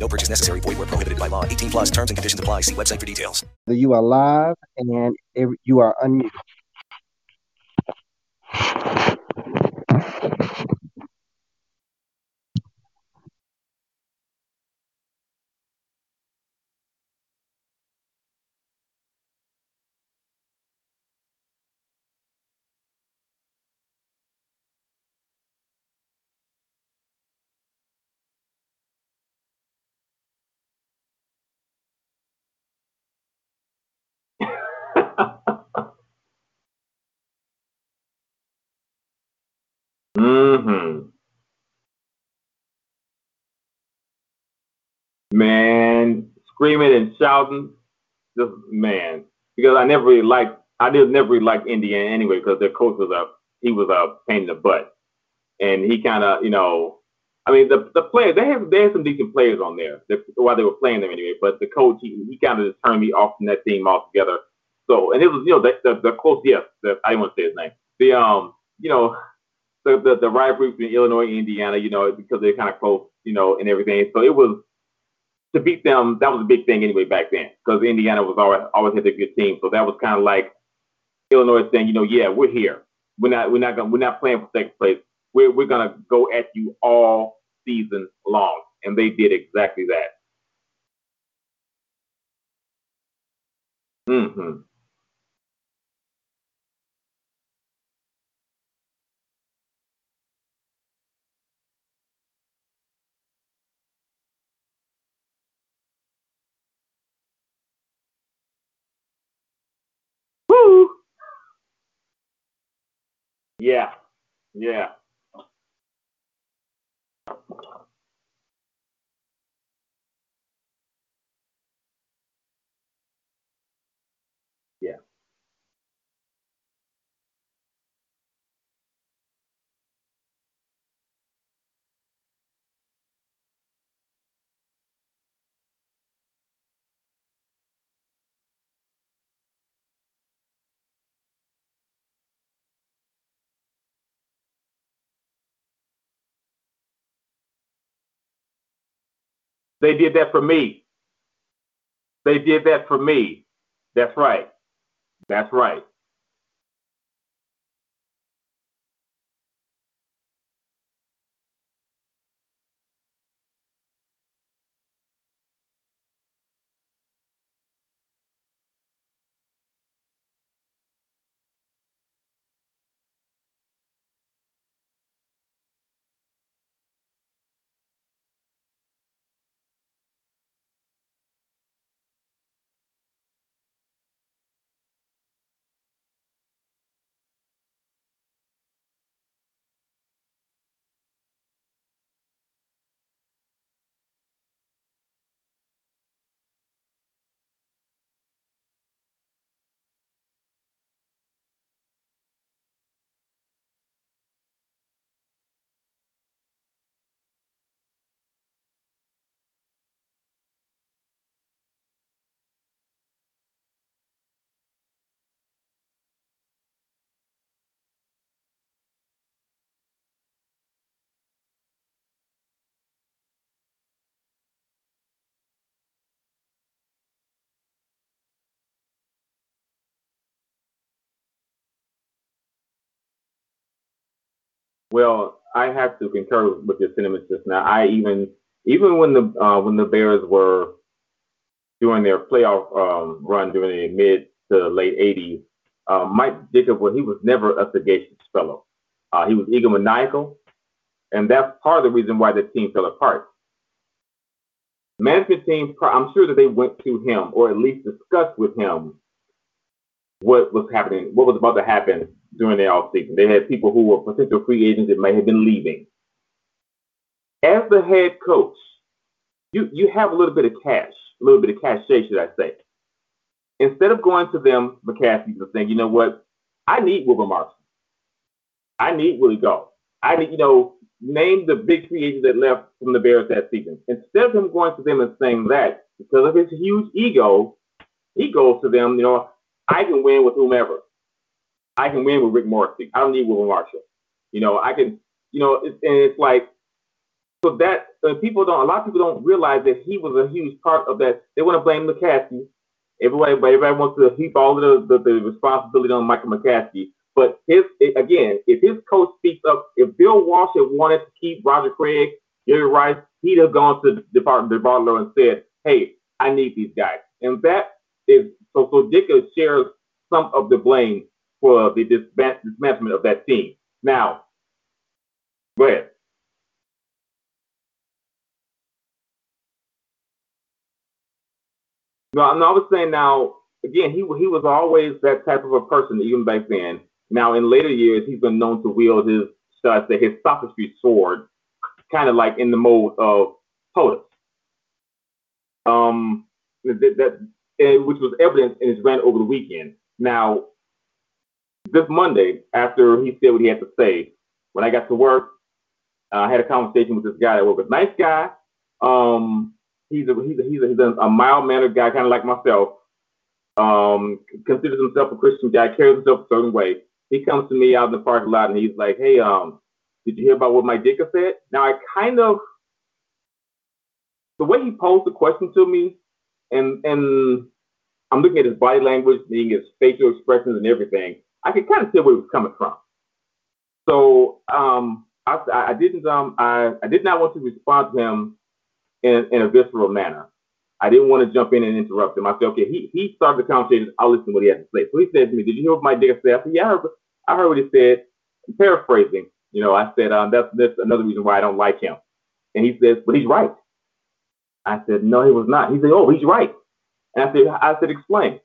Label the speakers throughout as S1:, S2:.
S1: No purchase necessary. Void where prohibited by law. 18 plus terms and conditions apply. See website for details.
S2: You are live and you are unmuted.
S3: Hmm Man, screaming and shouting, just man. Because I never really liked, I did never really like Indiana anyway because their coach was a, he was a pain in the butt, and he kind of, you know, I mean the the players they have they had some decent players on there that, while they were playing them anyway, but the coach he, he kind of just turned me off from that team altogether. So and it was you know the the, the close yes the, I didn't want to say his name the um you know the, the, the rivalry between Illinois and Indiana, you know, because they're kind of close, you know, and everything. So it was to beat them. That was a big thing anyway back then, because Indiana was always always had a good team. So that was kind of like Illinois saying, you know, yeah, we're here. We're not we're not gonna we're not playing for second place. We're we're gonna go at you all season long, and they did exactly that. hmm Yeah, yeah. Yeah. They did that for me. They did that for me. That's right. That's right. Well, I have to concur with your sentiments just now. I even even when the uh, when the Bears were doing their playoff um, run during the mid to late '80s, uh, Mike Jacob, well, he was never a sagacious fellow. Uh, he was egomaniacal, and that's part of the reason why the team fell apart. Management team, I'm sure that they went to him or at least discussed with him what was happening, what was about to happen during the offseason. They had people who were potential free agents that may have been leaving. As the head coach, you you have a little bit of cash, a little bit of cachet, should I say? instead of going to them, McCaskey, and saying, you know what, I need Wilber Marshall. I need Willie Gault. I need, you know, name the big free agents that left from the Bears that season. Instead of him going to them and saying that, because of his huge ego, he goes to them, you know, I can win with whomever. I can win with Rick Morrissey. I don't need Wilber Marshall. You know, I can, you know, and it's like, so that uh, people don't, a lot of people don't realize that he was a huge part of that. They want to blame McCaskey. Everybody, everybody wants to heap all the, the, the responsibility on Michael McCaskey. But his again, if his coach speaks up, if Bill Walsh had wanted to keep Roger Craig, Jerry Rice, he'd have gone to the DeBartolo and said, "Hey, I need these guys." And that is so. So Ditka shares some of the blame for the dismantlement of that team. Now, go ahead. No, I'm was saying now again, he he was always that type of a person, even back then. Now, in later years, he's been known to wield his, should I say, his sophistry sword, kind of like in the mode of POTUS. Um, that, that and, which was evident in his rant over the weekend. Now, this Monday, after he said what he had to say, when I got to work, uh, I had a conversation with this guy that was a nice guy. Um, he's a he's a, he's a, he's a, mild mannered guy, kind of like myself. Um, considers himself a Christian guy, carries himself a certain way he comes to me out in the parking lot and he's like, "Hey, um, did you hear about what Mike Ditka said?" Now I kind of the way he posed the question to me, and and I'm looking at his body language, seeing his facial expressions and everything. I could kind of tell where he was coming from. So um, I, I didn't um, I, I did not want to respond to him in, in a visceral manner. I didn't want to jump in and interrupt him. I said, okay, he, he started the conversation. I'll listen to what he has to say. So he said to me, did you hear what Mike Ditka said? I said, yeah, I heard, I heard what he said. I'm paraphrasing. You know, I said, um, that's, that's another reason why I don't like him. And he says, but he's right. I said, no, he was not. He said, oh, he's right. And I said, I said, explain.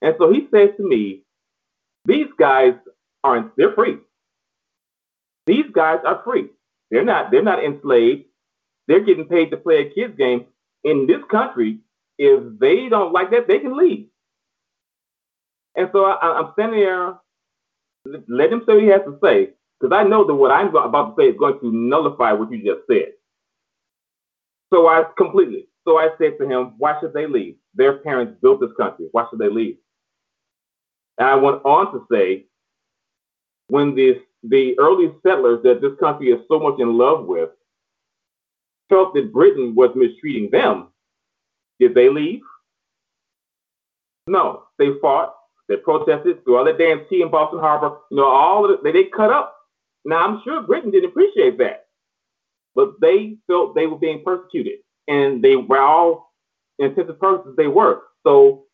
S3: And so he said to me, these guys aren't, they're free. These guys are free. They're not, they're not enslaved. They're getting paid to play a kid's game in this country, if they don't like that, they can leave. And so I, am standing there, let him say what he has to say, because I know that what I'm about to say is going to nullify what you just said. So I completely. So I said to him, why should they leave? Their parents built this country. Why should they leave? And I went on to say, when this, the early settlers that this country is so much in love with felt that Britain was mistreating them, did they leave? No, they fought, they protested through all that damn tea in Boston Harbor. You know, all of they, they cut up. Now, I'm sure Britain didn't appreciate that, but they felt they were being persecuted, and they were all intensive purposes they were. So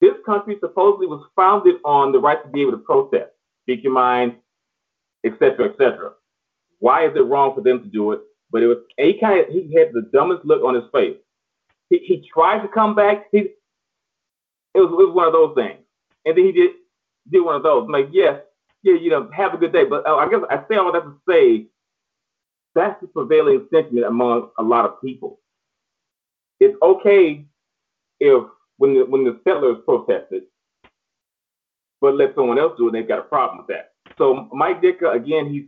S3: this country supposedly was founded on the right to be able to protest, speak your mind, etc., etc. Why is it wrong for them to do it? But it was a kind of he had the dumbest look on his face. He, he tried to come back. He it was, it was one of those things, and then he did did one of those. I'm like, yes, yeah, you know, have a good day. But uh, I guess I say all that to say that's the prevailing sentiment among a lot of people. It's okay if when the when the settlers protested, but let someone else do it, they've got a problem with that. So Mike Ditka, again, he's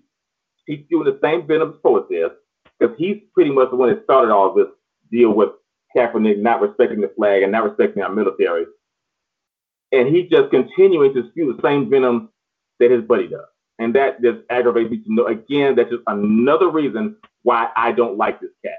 S3: he's doing the same venomous process because he's pretty much the one that started all this deal with Kaepernick not respecting the flag and not respecting our military. And he's just continuing to spew the same venom that his buddy does. And that just aggravates me to know again, that's just another reason why I don't like this cat.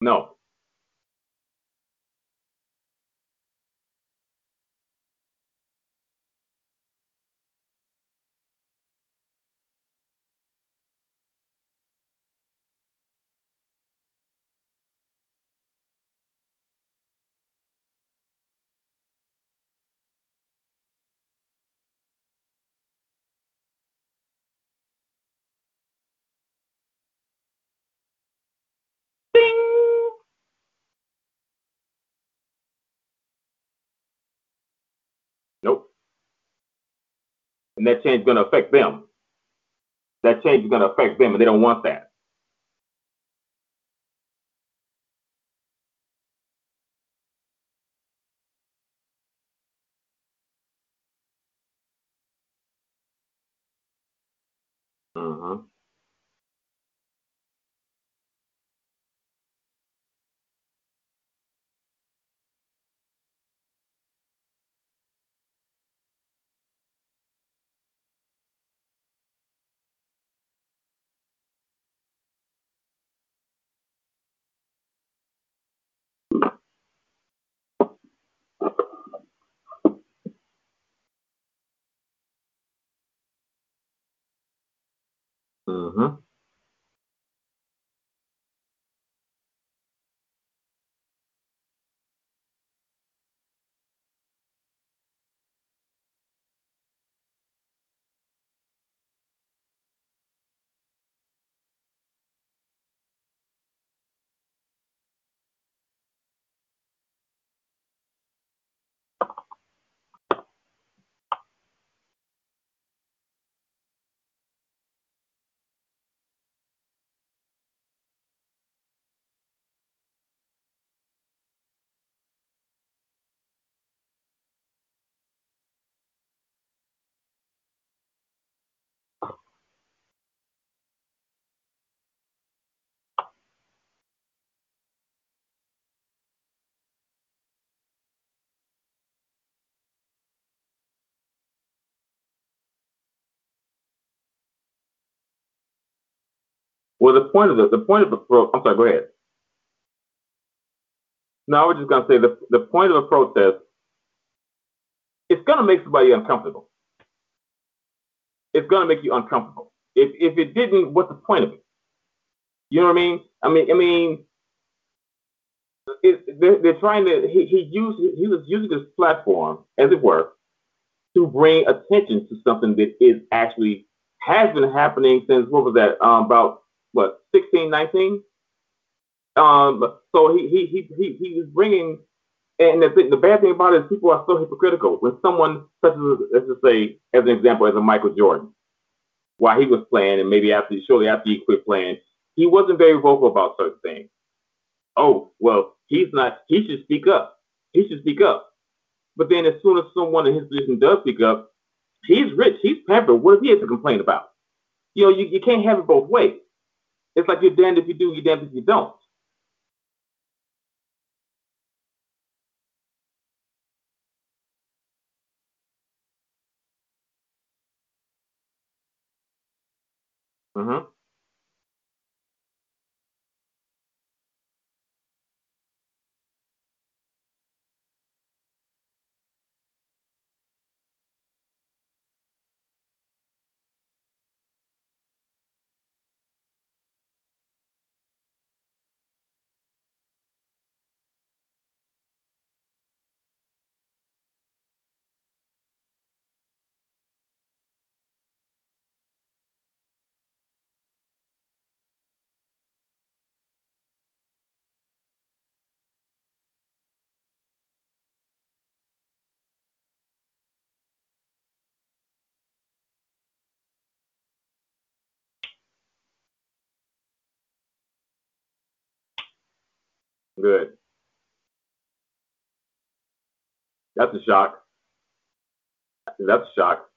S3: No. And that change is going to affect them. That change is going to affect them, and they don't want that. Mm-hmm. Mm-hmm. Well, the point of the the point of the pro. I'm sorry. Go ahead. No, I was just going to say the the point of a protest. It's going to make somebody uncomfortable. It's going to make you uncomfortable. If if it didn't, what's the point of it? You know what I mean? I mean, I mean, it, they're, they're trying to. He, he used he was using this platform, as it were, to bring attention to something that is actually has been happening since what was that? Um, about what 16, 19? Um, so he he he he, he was bringing, and the, the bad thing about it is people are so hypocritical. When someone such as let's just say, as an example, as a Michael Jordan, while he was playing, and maybe after shortly after he quit playing, he wasn't very vocal about certain things. Oh well, he's not. He should speak up. He should speak up. But then, as soon as someone in his position does speak up, he's rich. He's pampered. What does he have to complain about? You know, you, you can't have it both ways. It's like you're damned if you do, you're damned if you don't. Mm-hmm. Good. That's a shock. That's a shock.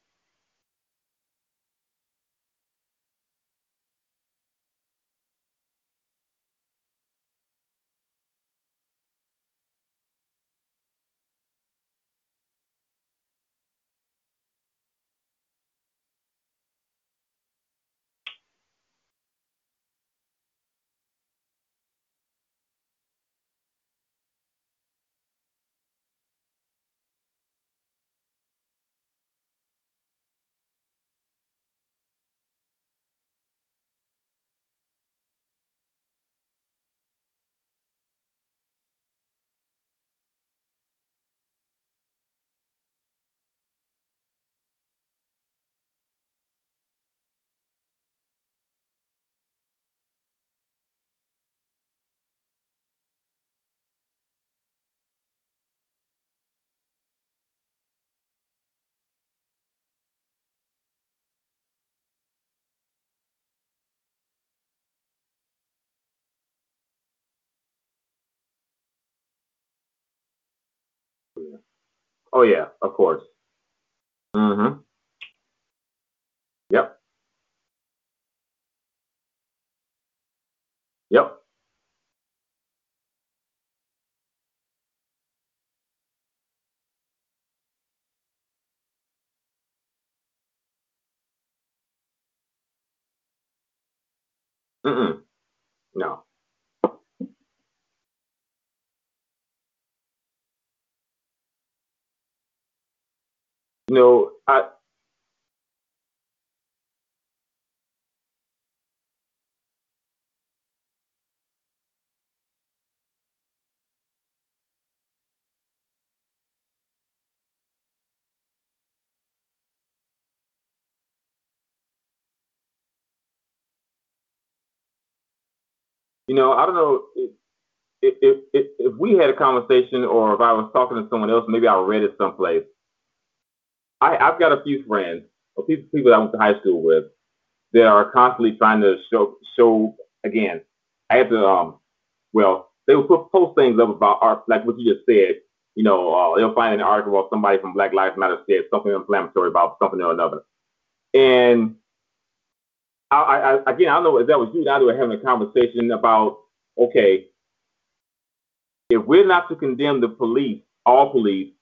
S3: Oh yeah, of course. Mm-hmm. Yep. Yep. Mm-mm. No. You know, I you know, I don't know if, if, if, if we had a conversation or if I was talking to someone else, maybe I read it someplace. I, I've got a few friends or people, people that I went to high school with that are constantly trying to show, show again, I have to, um, well, they would put, post things up about art, like what you just said. You know, uh, they'll find an article about somebody from Black Lives Matter said something inflammatory about something or another. And I, I, again, I don't know if that was you and I were having a conversation about, okay, if we're not to condemn the police, all police,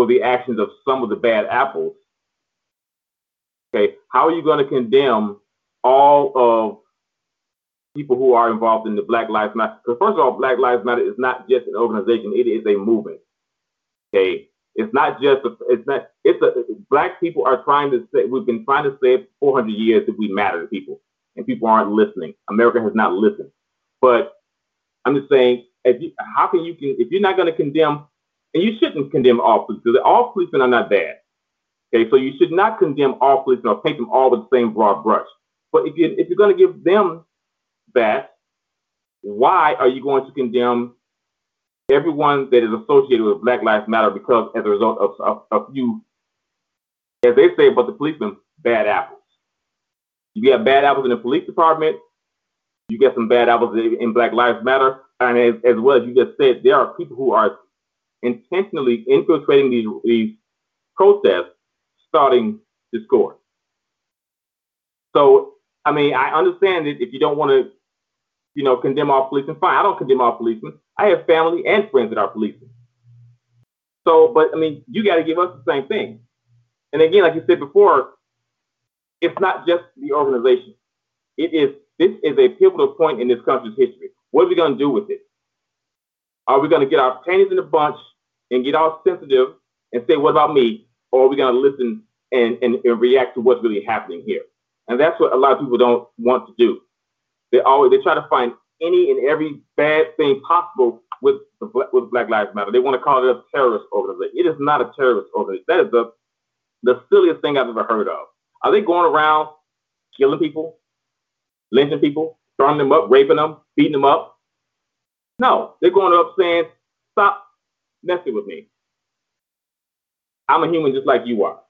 S3: for the actions of some of the bad apples, okay, how are you going to condemn all of people who are involved in the Black Lives Matter? Because first of all, Black Lives Matter is not just an organization; it is a movement. Okay, it's not just a, it's not it's a black people are trying to say we've been trying to say for 400 years that we matter to people, and people aren't listening. America has not listened. But I'm just saying, if you, how can you can if you're not going to condemn, and you shouldn't condemn all police because all policemen are not bad. Okay, so you should not condemn all policemen or paint them all with the same broad brush. But if you if you're going to give them that, why are you going to condemn everyone that is associated with Black Lives Matter because as a result of, of you, as they say about the policemen, bad apples. You got bad apples in the police department. You get some bad apples in Black Lives Matter. And as, as well as you just said, there are people who are intentionally infiltrating these, these protests, starting discord. So, I mean, I understand that if you don't want to, you know, condemn all policemen, fine. I don't condemn all policemen. I have family and friends that are policemen. So, but I mean, you got to give us the same thing. And again, like you said before, it's not just the organization. It is this is a pivotal point in this country's history. What are we going to do with it? Are we going to get our panties in a bunch and get all sensitive and say, "What about me?" Or are we going to listen and, and, and react to what's really happening here? And that's what a lot of people don't want to do. They always they try to find any and every bad thing possible with with Black Lives Matter. They want to call it a terrorist organization. It is not a terrorist organization. That is the the silliest thing I've ever heard of. Are they going around killing people, lynching people, throwing them up, raping them, beating them up? No, they're going up saying, "Stop messing with me. I'm a human just like you are."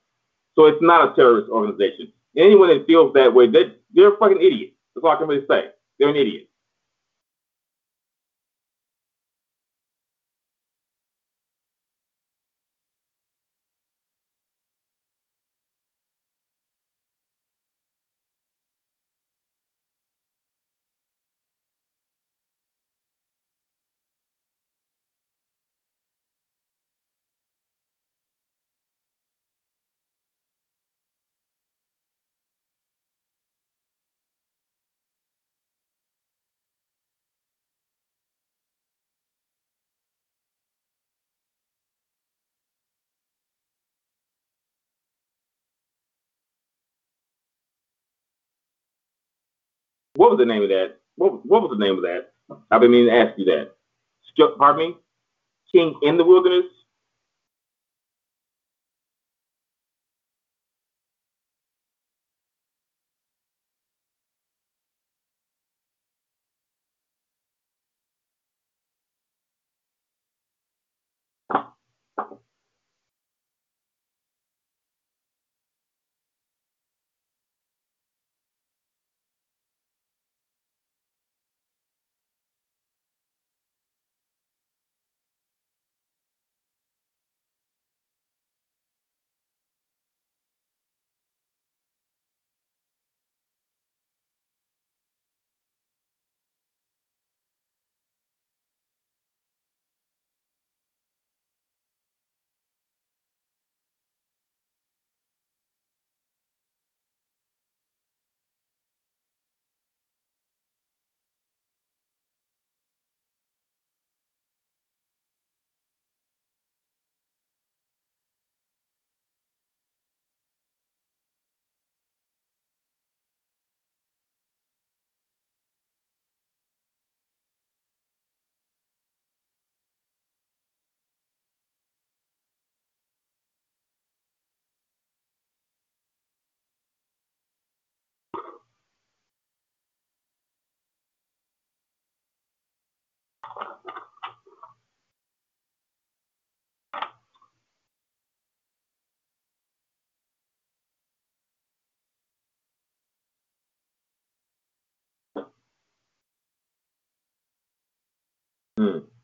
S3: So it's not a terrorist organization. Anyone that feels that way, they, they're a fucking idiot. That's all I can really say. They're an idiot. What was the name of that? What, what was the name of that? I've been meaning to ask you that. Pardon me? King in the Wilderness? Hmm.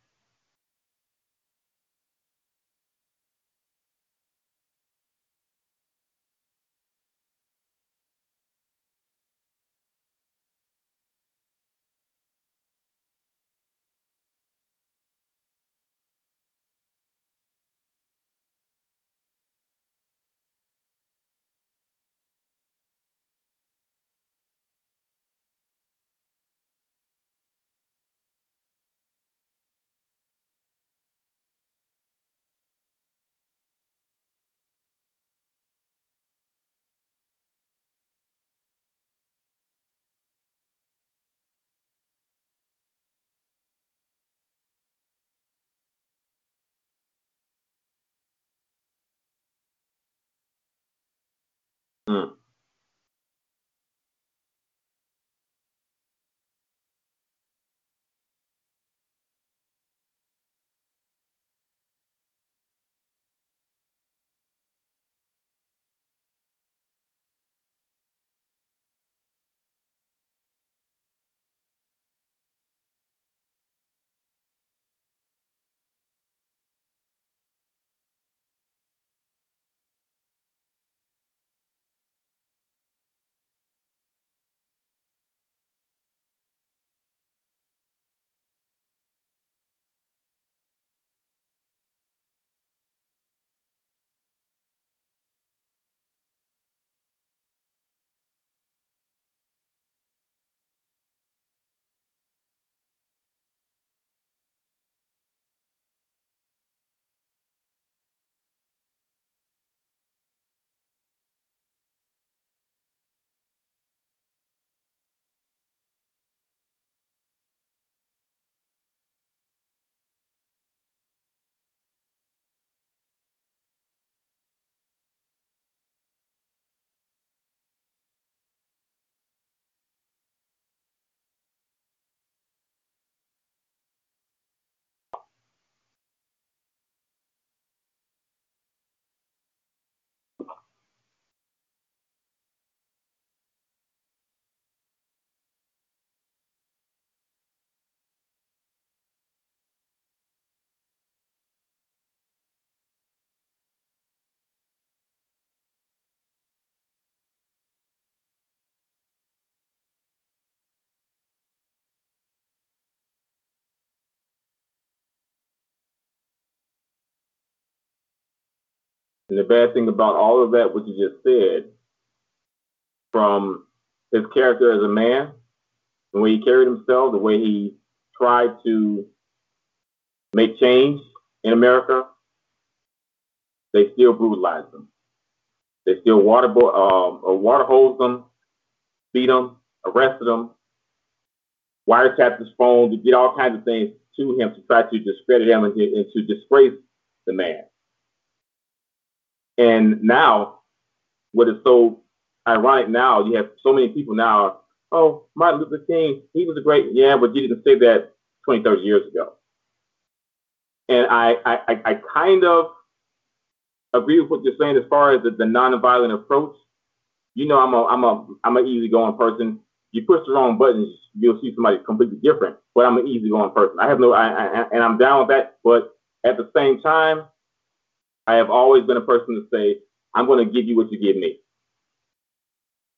S3: Hmm. And the bad thing about all of that, what you just said, from his character as a man, the way he carried himself, the way he tried to make change in America, they still brutalized them. They still water um, or water hosed them, beat them, arrested them, wiretapped his phone to get all kinds of things to him to try to discredit him and to, and to disgrace the man. And now, what is so ironic now, you have so many people now, oh, Martin Luther King, he was a great, yeah, but you didn't say that 20, 30 years ago. And I, I, I kind of agree with what you're saying as far as the, the nonviolent approach. You know, I'm a, I'm a, I'm an easygoing person. You push the wrong buttons, you'll see somebody completely different. But I'm an easygoing person. I have no, I, I, and I'm down with that. But at the same time, I have always been a person to say, I'm going to give you what you give me.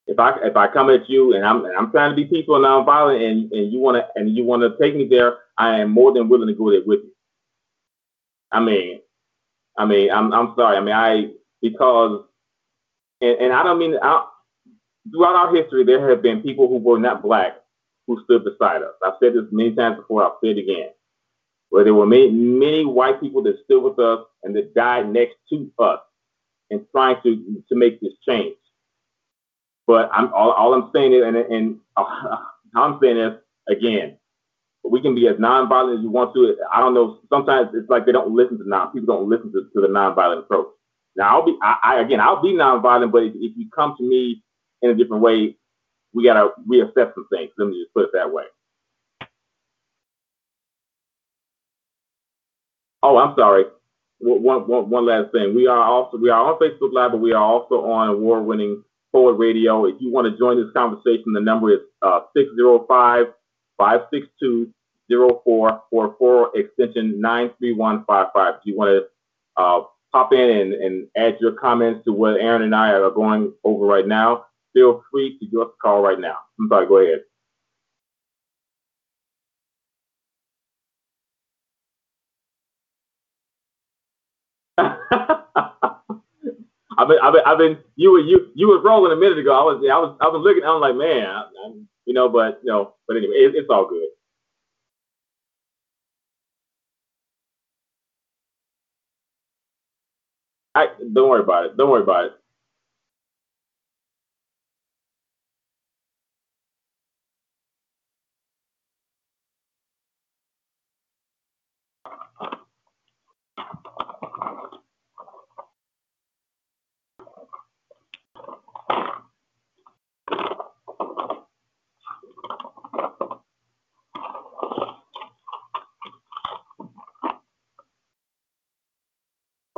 S3: If I if I come at you and I'm and I'm trying to be peaceful and nonviolent and, and you want to and you want to take me there, I am more than willing to go there with you. I mean, I mean, I'm I'm sorry. I mean, I because and, and I don't mean I, throughout our history there have been people who were not black who stood beside us. I've said this many times before. I'll say it again where there were many, many white people that stood with us and that died next to us and trying to to make this change. But I'm all, all I'm saying is, and, and uh, I'm saying is again, we can be as nonviolent as you want to. I don't know. Sometimes it's like they don't listen to non people don't listen to, to the nonviolent approach. Now I'll be I, I again I'll be nonviolent, but if, if you come to me in a different way, we gotta reassess some things. Let me just put it that way. Oh, I'm sorry. One, one, one last thing. We are also we are on Facebook Live, but we are also on award-winning Forward Radio. If you want to join this conversation, the number is uh, 605 562 0444 extension 93155. If you want to uh, pop in and, and add your comments to what Aaron and I are going over right now, feel free to give us a call right now. I'm sorry, go ahead. I've been, I've been, I've been, you were, you, you was rolling a minute ago. I was, I was, I was looking, I was like, man, I, I, you know, but, you know, but anyway, it, it's all good. I, don't worry about it. Don't worry about it.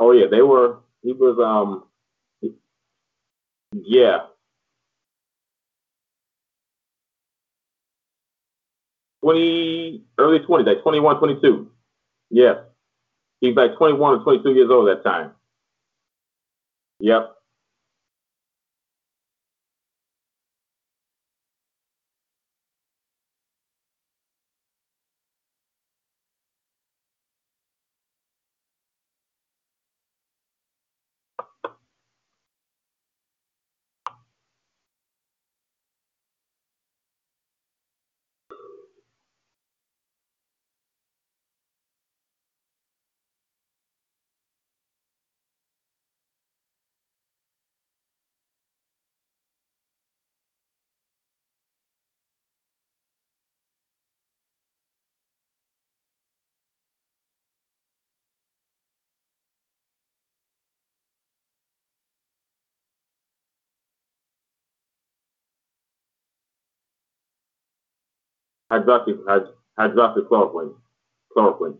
S3: Oh yeah, they were. He was. Um. Yeah. Twenty early twenties, like 21, 22. Yeah. He's like 21 or 22 years old at that time. Yep. Hydroxy, hydroxychloroquine. Chloroquine.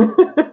S3: Whew.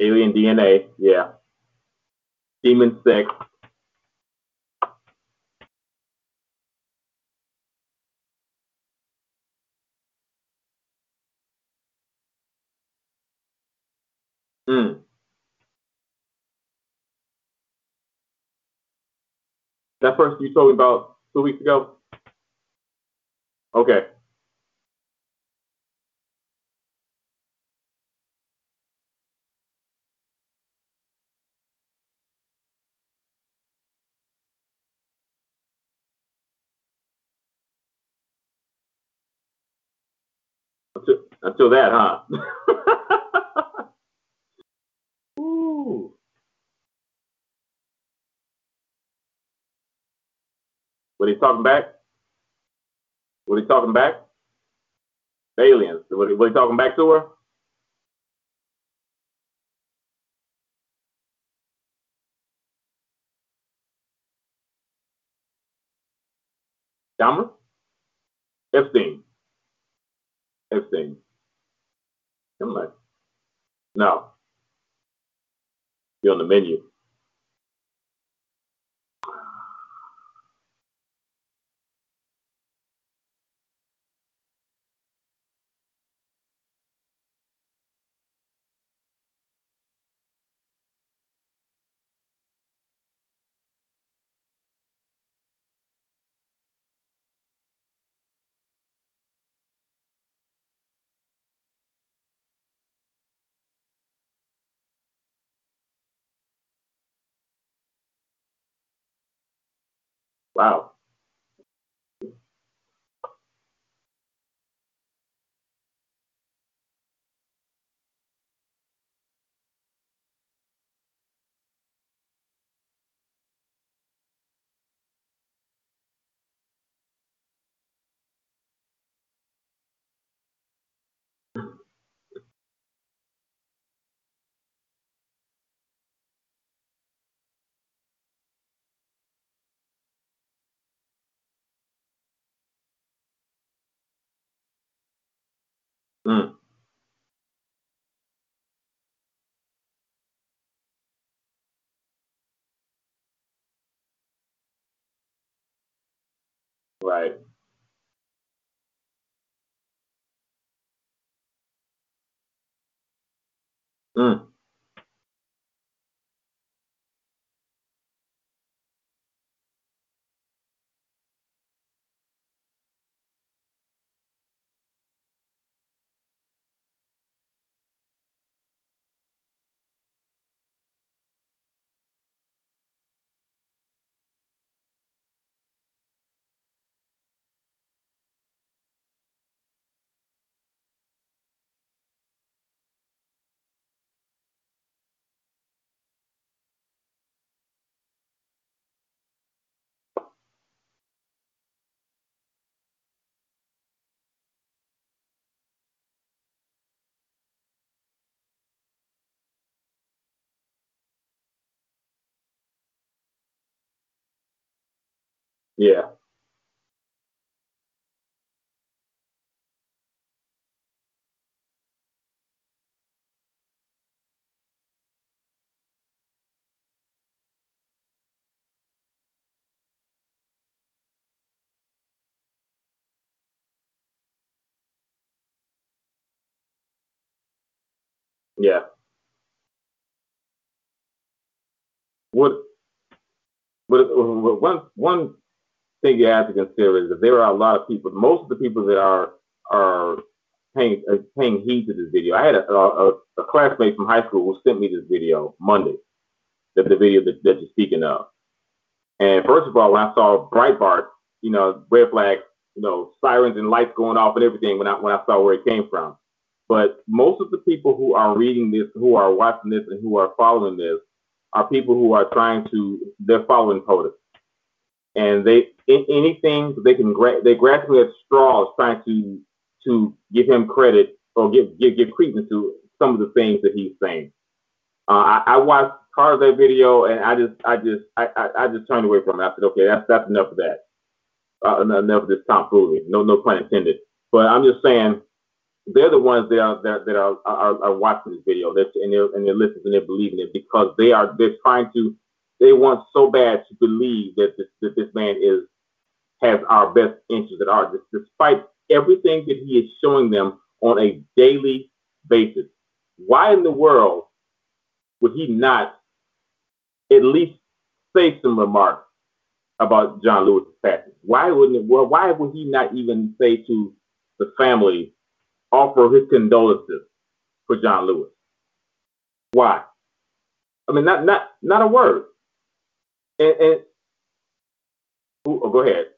S3: Alien DNA, yeah. Demon sex. Hmm. That person you told me about two weeks ago? Okay. Until that, huh? Ooh. What he talking back? What he talking back? Aliens. What he, talking back to her? Camera? Epstein. Epstein. I'm like, no. Be on the menu. Wow. Mm. Right. Mm. Yeah. Yeah. What? But uh, one one thing you have to consider is that there are a lot of people. Most of the people that are are paying uh, paying heed to this video. I had a, a, a classmate from high school who sent me this video Monday. That the video that, that you're speaking of. And first of all, when I saw Breitbart, you know, red flag, you know, sirens and lights going off and everything when I when I saw where it came from. But most of the people who are reading this, who are watching this, and who are following this, are people who are trying to. They're following POTUS, and they in, anything they can gra- they grasping at straws, trying to to give him credit or give give give credence to some of the things that he's saying. Uh, I, I watched part of that video, and I just I just I, I, I just turned away from it. I said, okay, that's that's enough of that. Uh, enough of this tomfoolery. No no pun intended. But I'm just saying they're the ones that are that, that are, are, are watching this video they're, and they're and they're listening and they're believing it because they are they're trying to they want so bad to believe that this that this man is has our best interests at heart despite everything that he is showing them on a daily basis why in the world would he not at least say some remarks about John Lewis' passing why wouldn't it, well why would he not even say to the family offer his condolences for John Lewis. Why? I mean, not not not a word. Eh, eh. And, and oh, go ahead.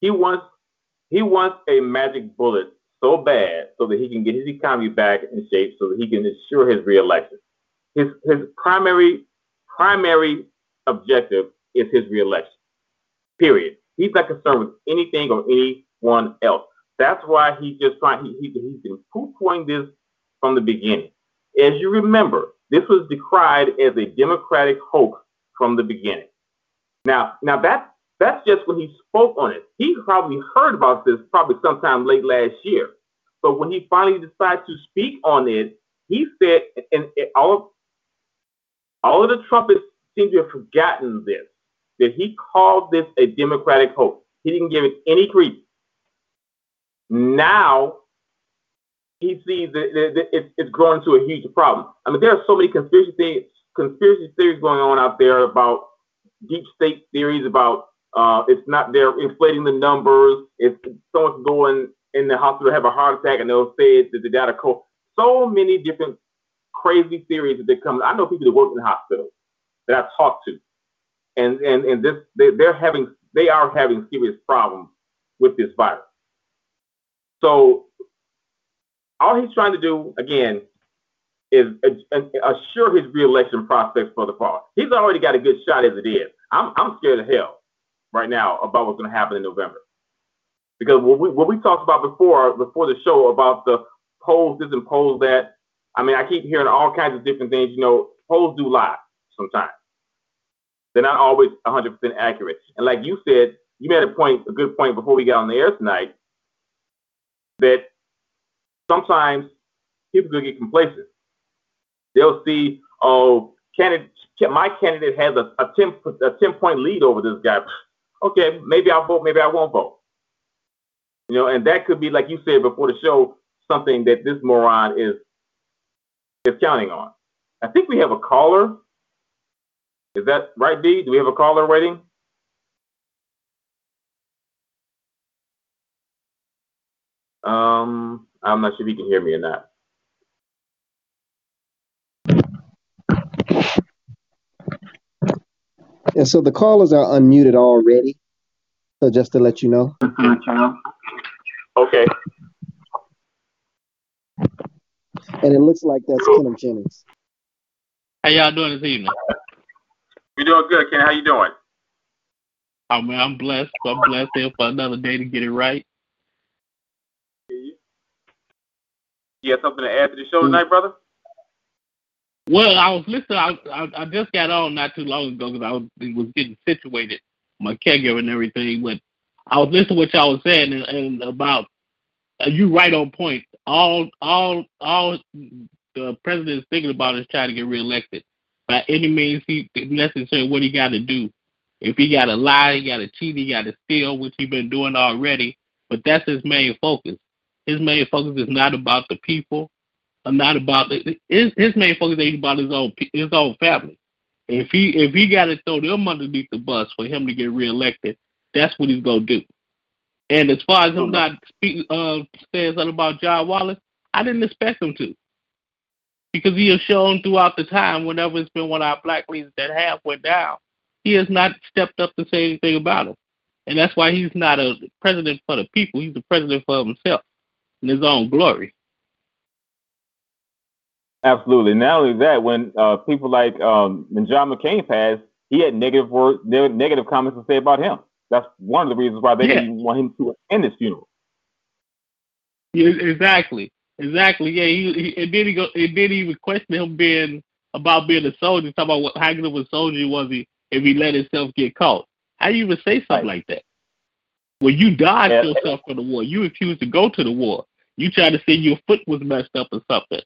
S3: He wants he wants a magic bullet so bad so that he can get his economy back in shape so that he can ensure his reelection. His his primary primary objective is his reelection. Period. He's not concerned with anything or anyone else. That's why he's just trying. He, he, he's been poo-pooing this from the beginning. As you remember, this was decried as a Democratic hoax from the beginning. Now, now that that's just when he spoke on it. He probably heard about this probably sometime late last year. But when he finally decided to speak on it, he said, and, all of all of the trumpets seem to have forgotten this, that he called this a Democratic hoax. He didn't give it any credence. Now he sees that it's, growing into a huge problem. I mean, there are so many conspiracy theories, conspiracy theories going on out there about deep state theories about uh, it's not they're inflating the numbers. If someone's going in the hospital have a heart attack and they'll say that the data code. So many different crazy theories that they come. I know people that work in hospitals that I've talked to, and and and this they, they're having they are having serious problems with this virus. So all he's trying to do again is assure his reelection prospects for the fall. He's already got a good shot as it is. I'm I'm scared of hell right now about what's going to happen in November. Because what we, what we talked about before before the show about the polls this and polls that, I mean, I keep hearing all kinds of different things. You know, polls do lie sometimes. They're not always 100% accurate. And like you said, you made a point, a good point before we got on the air tonight, that sometimes people could get complacent. They'll see, oh, candidate, my candidate has a, a 10 a 10 point lead over this guy okay, maybe I'll vote, maybe I won't vote. You know, and that could be, like you said before the show, something that this moron is is counting on. I think we have a caller. Is that right, D? Do we have a caller waiting? Um, I'm not sure if you can hear me or not.
S2: And so the callers are unmuted already. So just to let you know. Mm-hmm.
S3: Okay.
S2: And it looks like that's cool. Kenneth Jennings.
S4: How y'all doing this evening?
S3: We doing good, Ken. How you doing?
S4: Oh man, I'm blessed. I'm blessed here for another day to get it right.
S3: You have something to add to the show tonight, brother?
S4: Well, I was listening. I, I, I just got on not too long ago because I was, was getting situated, my caregiver and everything. But I was listening to what y'all was saying and, and about uh, you right on point. All all all the president is thinking about is trying to get reelected by any means he necessary. What he got to do. If he got to lie, he got to cheat, he got to steal, which he been doing already. But that's his main focus. His main focus is not about the people not about his his main focus ain't about his own his own family. If he if he got to throw them underneath the bus for him to get reelected, that's what he's gonna do. And as far as him not speaking uh, saying something about John Wallace, I didn't expect him to, because he has shown throughout the time, whenever it's been one of our black leaders that have went down, he has not stepped up to say anything about him, and that's why he's not a president for the people. He's a president for himself and his own glory.
S3: Absolutely. Not only that, when uh, people like um, when John McCain passed, he had negative words, negative comments to say about him. That's one of the reasons why they yeah. didn't want him to attend his funeral.
S4: Yeah, exactly. Exactly. Yeah. He, he it did he go. It did even question him being about being a soldier. Talk about what how good of a soldier was he if he let himself get caught. How you even say something right. like that? Well, you died yeah. yourself for the war. You refused to go to the war. You tried to say your foot was messed up or something.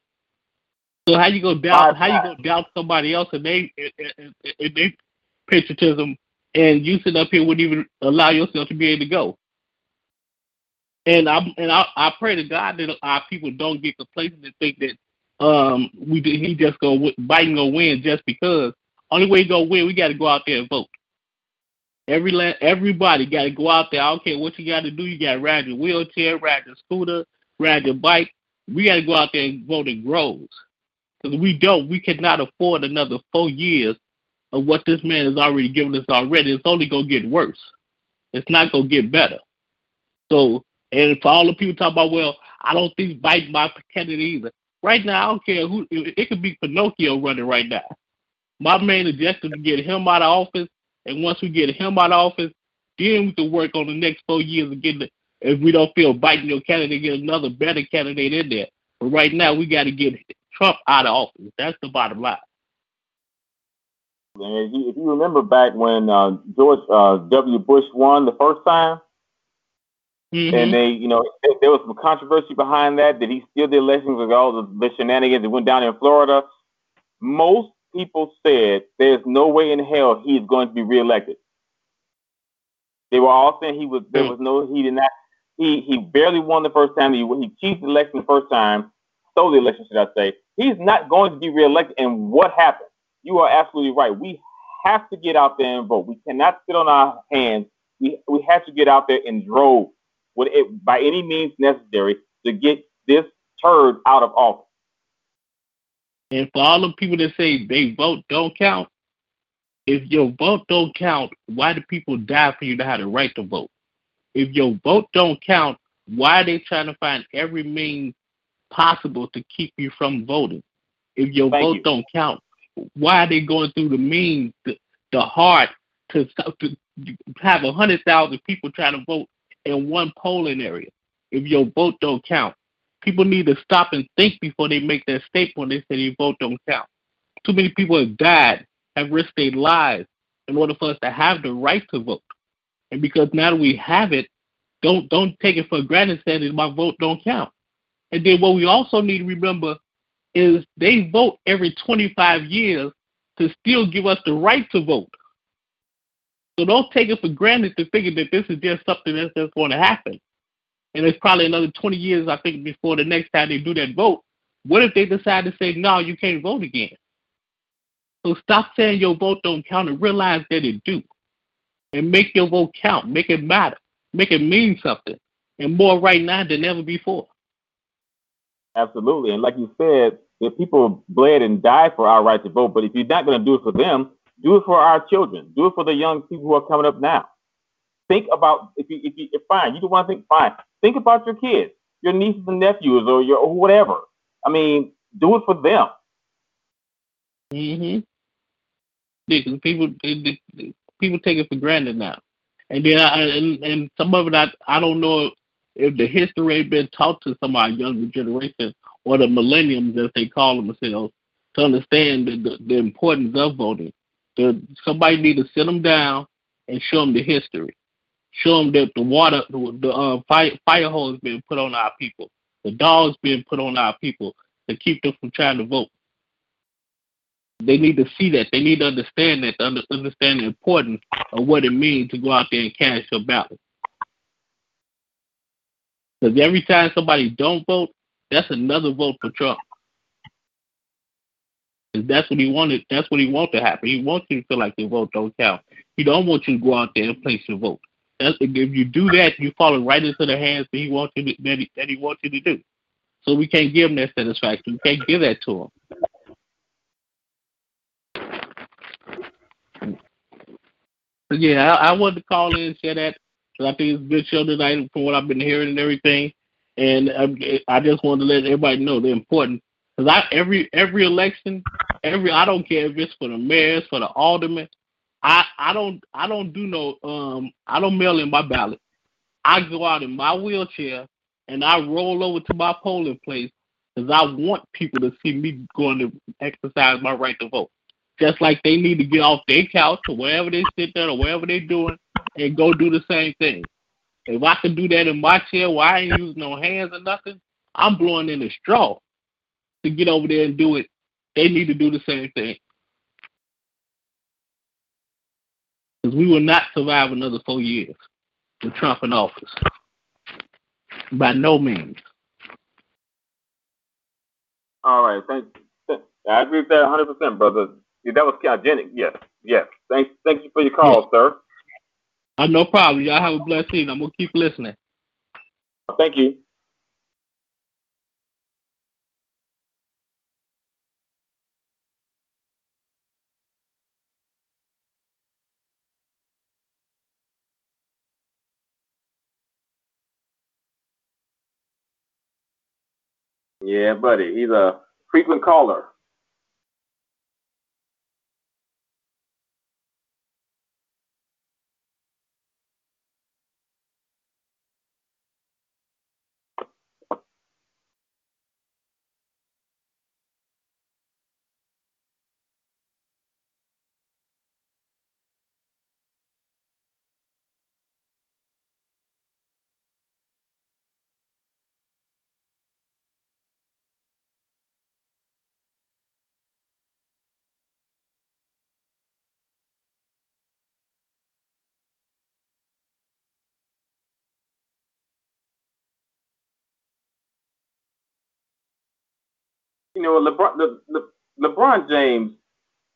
S4: So how you go doubt? How you go doubt somebody else and they and, and they patriotism, and you sit up here wouldn't even allow yourself to be able to go? And I and I, I pray to God that our people don't get complacent and think that um we he just go Biden gonna win just because. Only way he gonna win, we got to go out there and vote. Every everybody got to go out there. I don't care what you got to do. You got to ride your wheelchair, ride your scooter, ride your bike. We got to go out there and vote in grows. Because we don't, we cannot afford another four years of what this man has already given us already. It's only going to get worse. It's not going to get better. So, and for all the people talking about, well, I don't think Biden my candidate either. Right now, I don't care who. It could be Pinocchio running right now. My main objective is to get him out of office, and once we get him out of office, then we can work on the next four years and get the. If we don't feel Biden your candidate, get another better candidate in there. But right now, we got to get Trump out of office. That's the bottom line.
S3: And if you, if you remember back when uh, George uh, W. Bush won the first time, mm-hmm. and they, you know, there was some controversy behind that. Did he steal the elections with all the, the shenanigans that went down in Florida? Most people said there's no way in hell he's going to be reelected. They were all saying he was. There mm. was no. He did not. He he barely won the first time. He he cheated the election the first time. Stole the election, should I say? He's not going to be reelected. And what happened? you are absolutely right. We have to get out there and vote. We cannot sit on our hands. We we have to get out there and drove with it by any means necessary to get this turd out of office.
S4: And for all the people that say they vote don't count, if your vote don't count, why do people die for you to have the right to vote? If your vote don't count, why are they trying to find every means possible to keep you from voting? If your Thank vote you. don't count, why are they going through the means, the, the heart to, to have a hundred thousand people trying to vote in one polling area? If your vote don't count, people need to stop and think before they make that statement they say your vote don't count. Too many people have died, have risked their lives in order for us to have the right to vote. And because now that we have it, don't don't take it for granted saying that my vote don't count. And then what we also need to remember is they vote every 25 years to still give us the right to vote. So don't take it for granted to figure that this is just something that's just going to happen. And it's probably another 20 years, I think, before the next time they do that vote. What if they decide to say, no, you can't vote again? So stop saying your vote don't count and realize that it do. And make your vote count. Make it matter. Make it mean something. And more right now than ever before.
S3: Absolutely. And like you said, if people bled and died for our right to vote, but if you're not going to do it for them, do it for our children. Do it for the young people who are coming up now. Think about if you if you if fine, you don't want to think fine. Think about your kids, your nieces and nephews, or your or whatever. I mean, do it for them.
S4: Mhm. Because people people take it for granted now, and then I, and and some of it I I don't know if the history ain't been taught to some of our younger generation or the millenniums, as they call themselves, to understand the, the, the importance of voting. The, somebody need to sit them down and show them the history. Show them that the water, the, the uh, fire, fire hose being put on our people, the dogs being put on our people to keep them from trying to vote. They need to see that. They need to understand that, to understand the importance of what it means to go out there and cast your ballot. Because every time somebody don't vote, that's another vote for Trump. And That's what he wanted. That's what he wants to happen. He wants you to feel like your vote don't count. He don't want you to go out there and place your vote. That's, if you do that, you're falling right into the hands that he wants you to, that he, that he wants you to do. So we can't give him that satisfaction. We can't give that to him. Yeah, I, I wanted to call in and share that because I think it's a good show tonight from what I've been hearing and everything. And I, I just wanted to let everybody know the importance. Because I every every election, every I don't care if it's for the mayors, for the aldermen, I I don't I don't do no um I don't mail in my ballot. I go out in my wheelchair and I roll over to my polling place because I want people to see me going to exercise my right to vote. Just like they need to get off their couch or wherever they sit there or wherever they're doing and go do the same thing. If I can do that in my chair where I ain't using no hands or nothing, I'm blowing in a straw to get over there and do it. They need to do the same thing. Because we will not survive another four years with Trump in office. By no means.
S3: All right. Thank you. I agree with that 100%, brother. That was Cogenic. Yes. Yes. Thanks. Thank you for your call, yes. sir.
S4: Uh, no problem. Y'all have a blessed evening. I'm gonna keep listening.
S3: Thank you. Yeah, buddy. He's a frequent caller. You know, LeBron, the, the, LeBron James,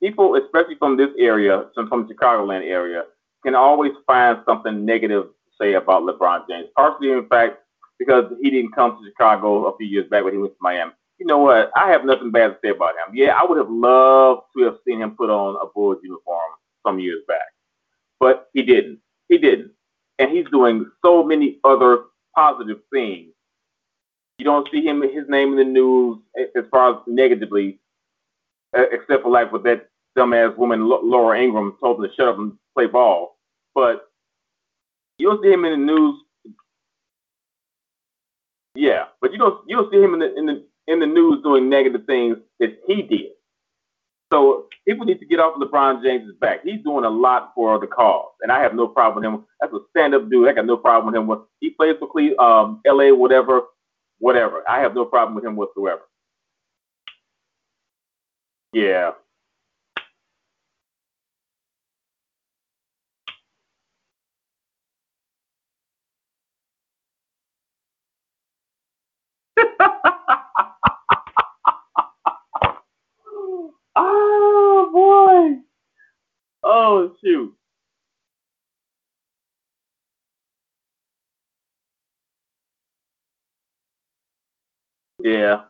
S3: people, especially from this area, from, from Chicagoland area, can always find something negative to say about LeBron James. Partially, in fact, because he didn't come to Chicago a few years back when he went to Miami. You know what? I have nothing bad to say about him. Yeah, I would have loved to have seen him put on a Bulls uniform some years back, but he didn't. He didn't, and he's doing so many other positive things you don't see him his name in the news as far as negatively, except for like with that dumbass woman Laura Ingraham told him to shut up and play ball. But you don't see him in the news. Yeah, but you don't you don't see him in the in the in the news doing negative things that he did. So people need to get off LeBron James's back. He's doing a lot for the cause, and I have no problem with him. That's a stand-up dude. I got no problem with him. He plays for Cleveland, um, L.A. whatever whatever. I have no problem with him whatsoever. Yeah. oh boy. Oh shoot. Yeah.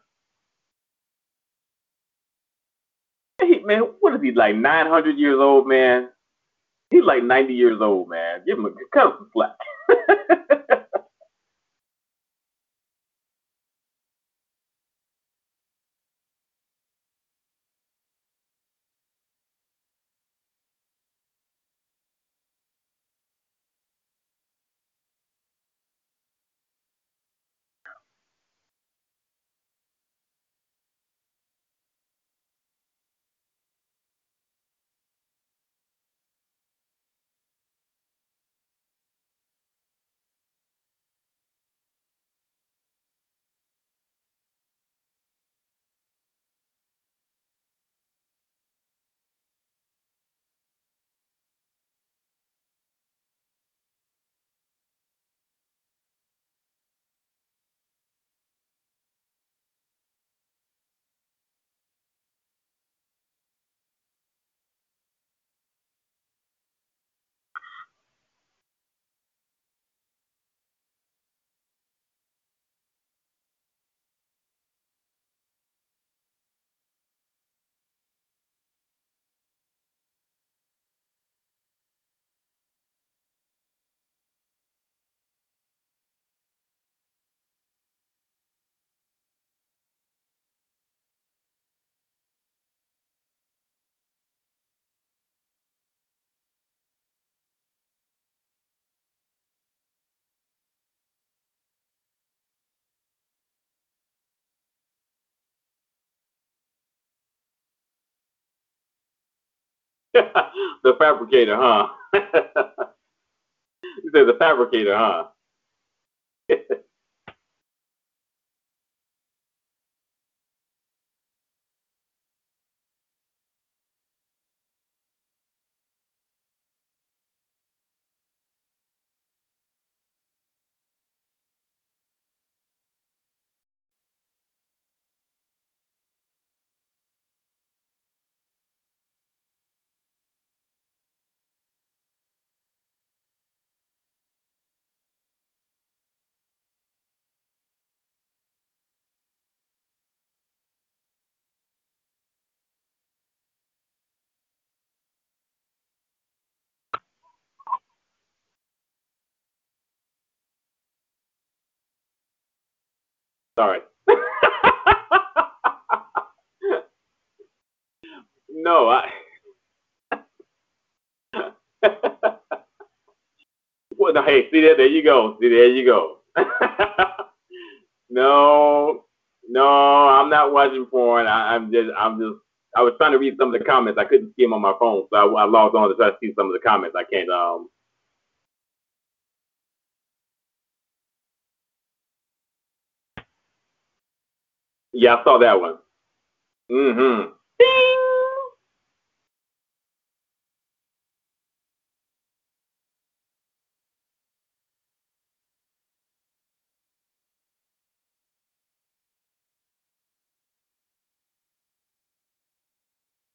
S3: Hey, man, what is he like? Nine hundred years old, man. He's like ninety years old, man. Give him a cut him some slack. the fabricator, huh? you said the fabricator, huh? Sorry. no, I. well, no, hey, see there, there you go. See there you go. no, no, I'm not watching porn. I, am just, I'm just. I was trying to read some of the comments. I couldn't see them on my phone, so I, I logged on to try to see some of the comments. I can't. Um, Yeah, I saw that one. Mm-hmm. Ding!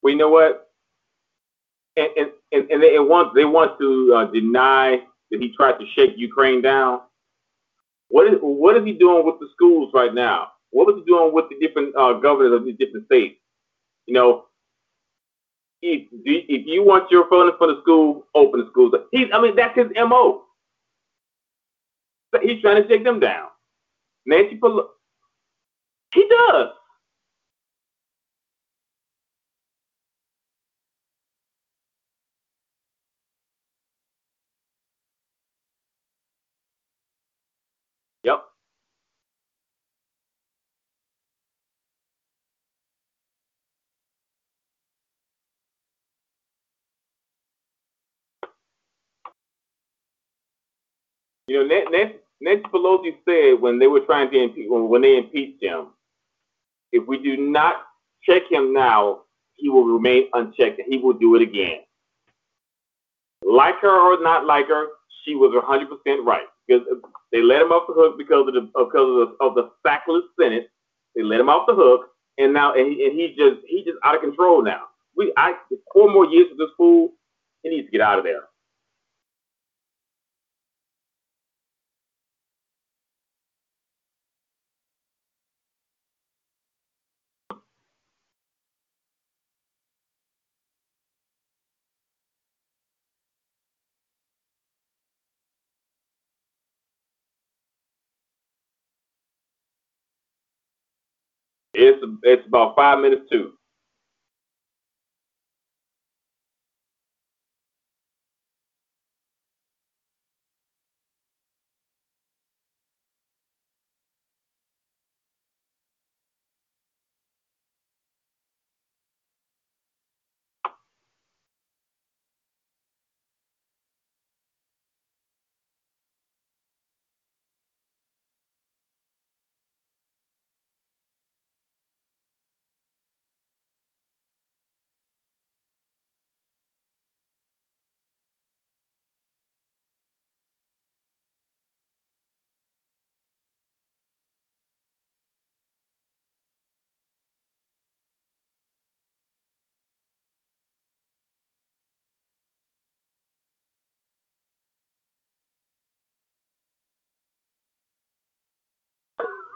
S3: Well, you know what? And and and, they want they want to uh, deny that he tried to shake Ukraine down. What is what is he doing with the schools right now? What was he doing with the different uh, governors of these different states? You know, if if you want your funding for the school, open the schools. He's I mean that's his mo. He's trying to shake them down. Nancy Pelosi, he does. Yep. You know, Nancy, Pelosi said when they were trying to impeach, when they impeached him, if we do not check him now, he will remain unchecked and he will do it again. Like her or not like her, she was 100% right because they let him off the hook because of the because of the, of the sackless Senate. They let him off the hook, and now and, he, and he's just he's just out of control now. We I four more years of this fool, he needs to get out of there. It's it's about five minutes too.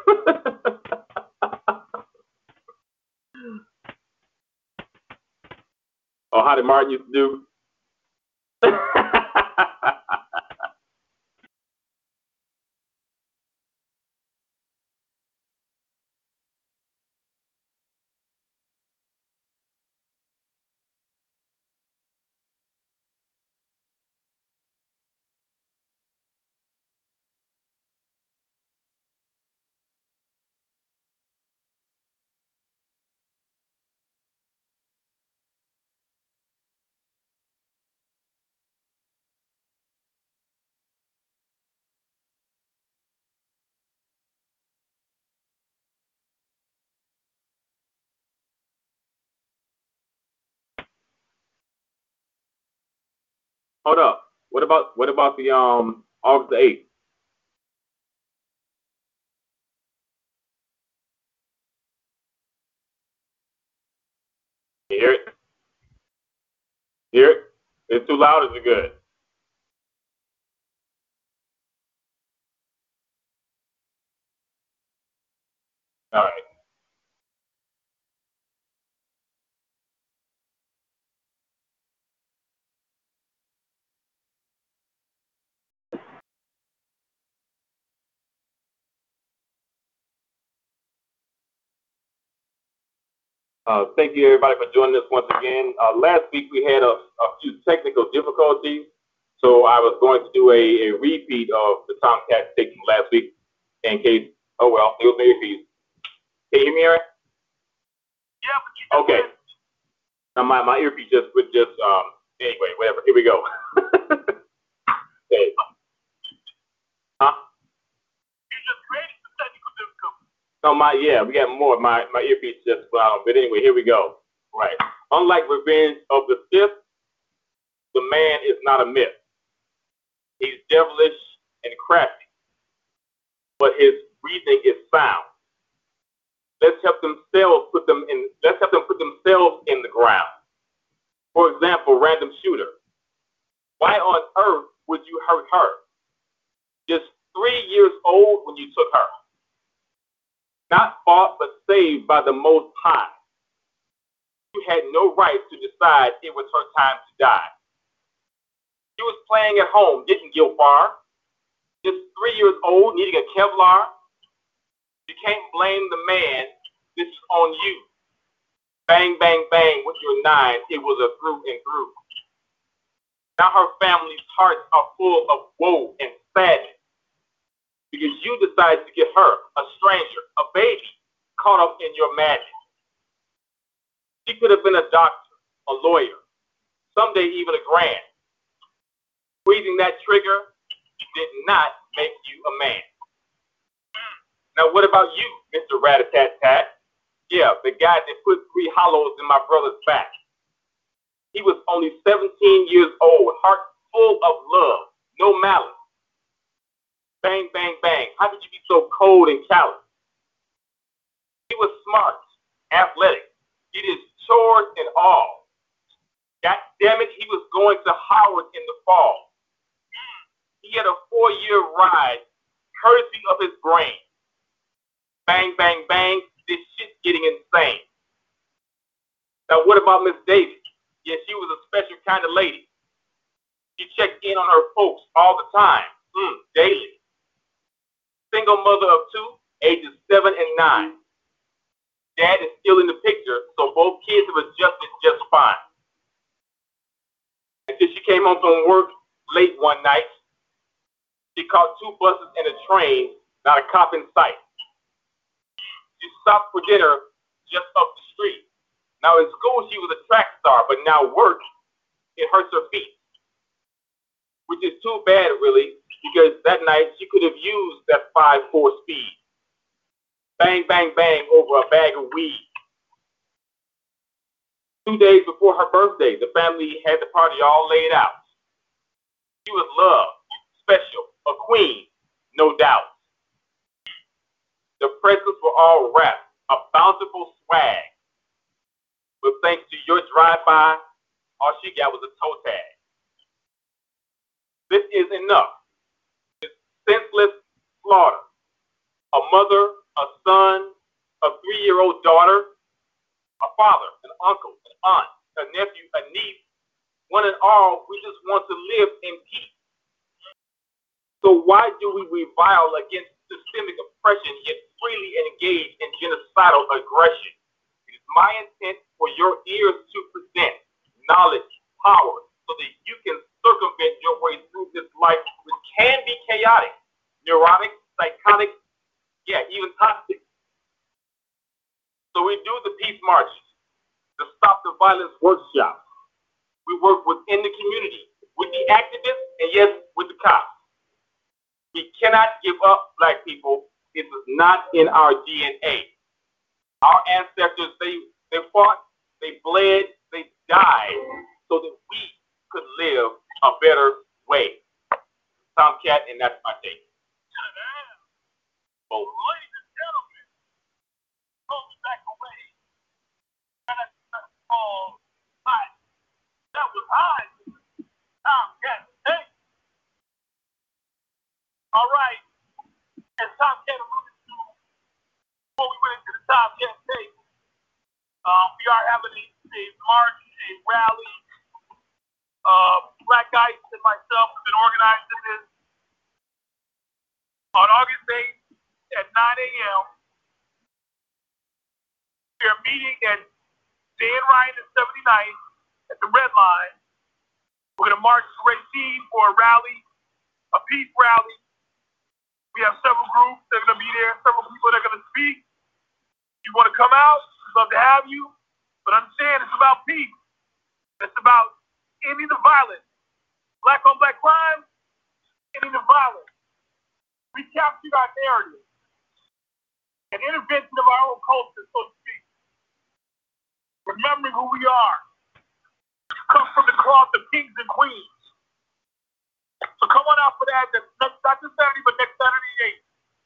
S3: or oh, how did Martin used to do? Hold up. What about what about the um August eighth? Hear it? Hear it? It's too loud. Is it good? All right. Uh, thank you, everybody, for joining us once again. Uh, last week we had a, a, few technical difficulties, so I was going to do a, a repeat of the Tomcat take from last week in case, oh well, it was my earpiece. Can you hear me, Aaron?
S5: Yeah.
S3: Okay. Now my, my earpiece just would just, um, anyway, whatever. Here we go. okay. Huh?
S5: You just created some technical difficulties.
S3: No, my yeah, we got more. My my earpiece just um, but anyway, here we go. Right. Unlike Revenge of the Sith, the man is not a myth. He's devilish and crafty, but his reasoning is sound. Let's help themselves put them in. Let's help them put themselves in the ground. For example, random shooter. Why on earth would you hurt her? Just three years old when you took her. Not bought but saved by the Most High. You had no right to decide it was her time to die. She was playing at home, didn't go far. Just three years old, needing a Kevlar. You can't blame the man. This is on you. Bang, bang, bang with your nine. It was a through and through. Now her family's hearts are full of woe and sadness because you decided to get her, a stranger, a baby, caught up in your madness. She could have been a doctor, a lawyer, someday even a grand. Squeezing that trigger did not make you a man. Now, what about you, Mr. Rat-a-tat-tat? Yeah, the guy that put three hollows in my brother's back. He was only 17 years old, heart full of love, no malice. Bang, bang, bang. How could you be so cold and callous? He was smart, athletic. He did chores and all. God damn it, he was going to Howard in the fall. He had a four-year ride, courtesy of his brain. Bang, bang, bang. This shit's getting insane. Now, what about Miss Davis? Yeah, she was a special kind of lady. She checked in on her folks all the time, mm, daily. Single mother of two, ages seven and nine. Dad is still in the picture, so both kids have adjusted just fine. Until she came home from work late one night, she caught two buses and a train, not a cop in sight. She stopped for dinner just up the street. Now in school she was a track star, but now work, it hurts her feet. Which is too bad really, because that night she could have used that 5-4 speed. Bang, bang, bang over a bag of weed. Two days before her birthday, the family had the party all laid out. She was loved, special, a queen, no doubt. The presents were all wrapped, a bountiful swag. But thanks to your drive-by, all she got was a toe tag. This is enough. This senseless slaughter. A mother, a son, a three-year-old daughter, a father, an uncle, an aunt, a nephew, a niece. One and all, we just want to live in peace. So why do we revile against systemic oppression yet freely engage in genocidal aggression? It is my intent for your ears to present knowledge, power, so that you can circumvent your way through this life, which can be chaotic, neurotic, psychotic, yeah, even toxic. So we do the peace marches, the stop the violence workshops. We work within the community, with the activists, and yes, with the cops. We cannot give up, black people. It is not in our DNA. Our ancestors, they, they fought, they bled, they died so that we could live a better way. Top Cat, and that's my take.
S5: Oh. Ladies and gentlemen, goes back away. And that's called high. That was high. Top Cat tape. All right. As Top Cat alluded to before we went into the Top Cat tape, um, we are having a, a march, a rally. Uh, Black Ice and myself have been organizing this on August 8th at 9 a.m. We are meeting at Dan Ryan is 79th at the red line. We're going to march to Racine for a rally, a peace rally. We have several groups that are going to be there, several people that are going to speak. If you want to come out, we'd love to have you. But understand it's about peace. It's about ending the violence. Black on black crime, ending the violence. We captured our narrative. An intervention of our own culture, so to speak. Remembering who we are. Come from the cloth of kings and queens. So come on out for that. Next, not this Saturday, but next Saturday,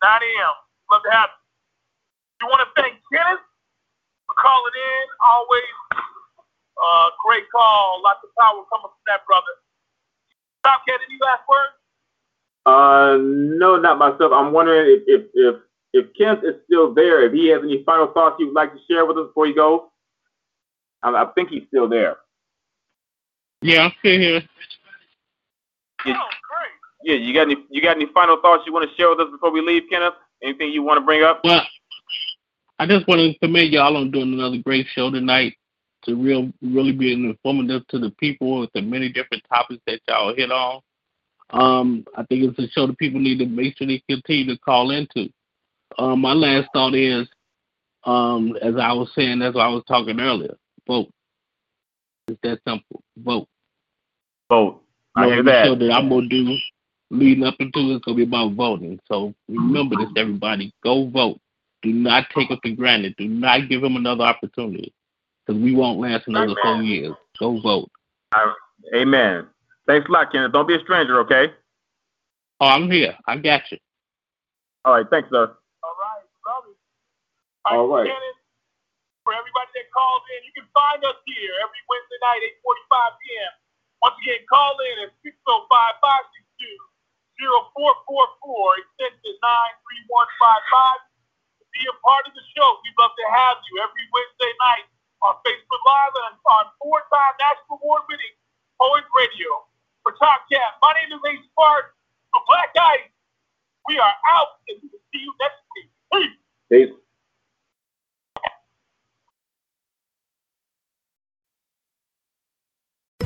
S5: 8, 9 a.m. Love to have you. You want to thank Kenneth for calling in. Always uh, great call. Lots of power coming from that brother. Top Cat, any last words?
S3: Uh, no, not myself. I'm wondering if if if, if Kent is still there. If he has any final thoughts you'd like to share with us before you go. I, I think he's still there.
S4: Yeah, I'm still here.
S3: Yeah.
S5: Oh, great.
S3: Yeah, you got any you got any final thoughts you want to share with us before we leave, Kenneth? Anything you want to bring up?
S4: Well, I just want to commend y'all on doing another great show tonight. To real, really be informative to the people with the many different topics that y'all hit on. Um, I think it's a show that people need to make sure they continue to call into. Um, my last thought is, um, as I was saying, as I was talking earlier, vote. It's that simple. Vote.
S3: Vote. I hear
S4: the
S3: that.
S4: show that I'm gonna do leading up into it's gonna be about voting. So remember this, everybody. Go vote. Do not take it for granted. Do not give him another opportunity, because we won't last another four years. Go vote.
S3: I- Amen. Thanks a lot, Kenneth. Don't be a stranger, okay?
S4: Oh, I'm here. I got you.
S3: All right. Thanks, sir.
S5: All right, love it.
S3: All right.
S5: Shannon, for everybody that calls in, you can find us here every Wednesday night, 8:45 p.m. Once again, call in at 605-562-0444, extension 93155. To be a part of the show, we'd love to have you every Wednesday night on Facebook Live and on four-time national award-winning Poets Radio. For Top Cat, my name is Ace Spark. For Black Ice, we are out, and we will see you next week. Peace.
S3: Peace.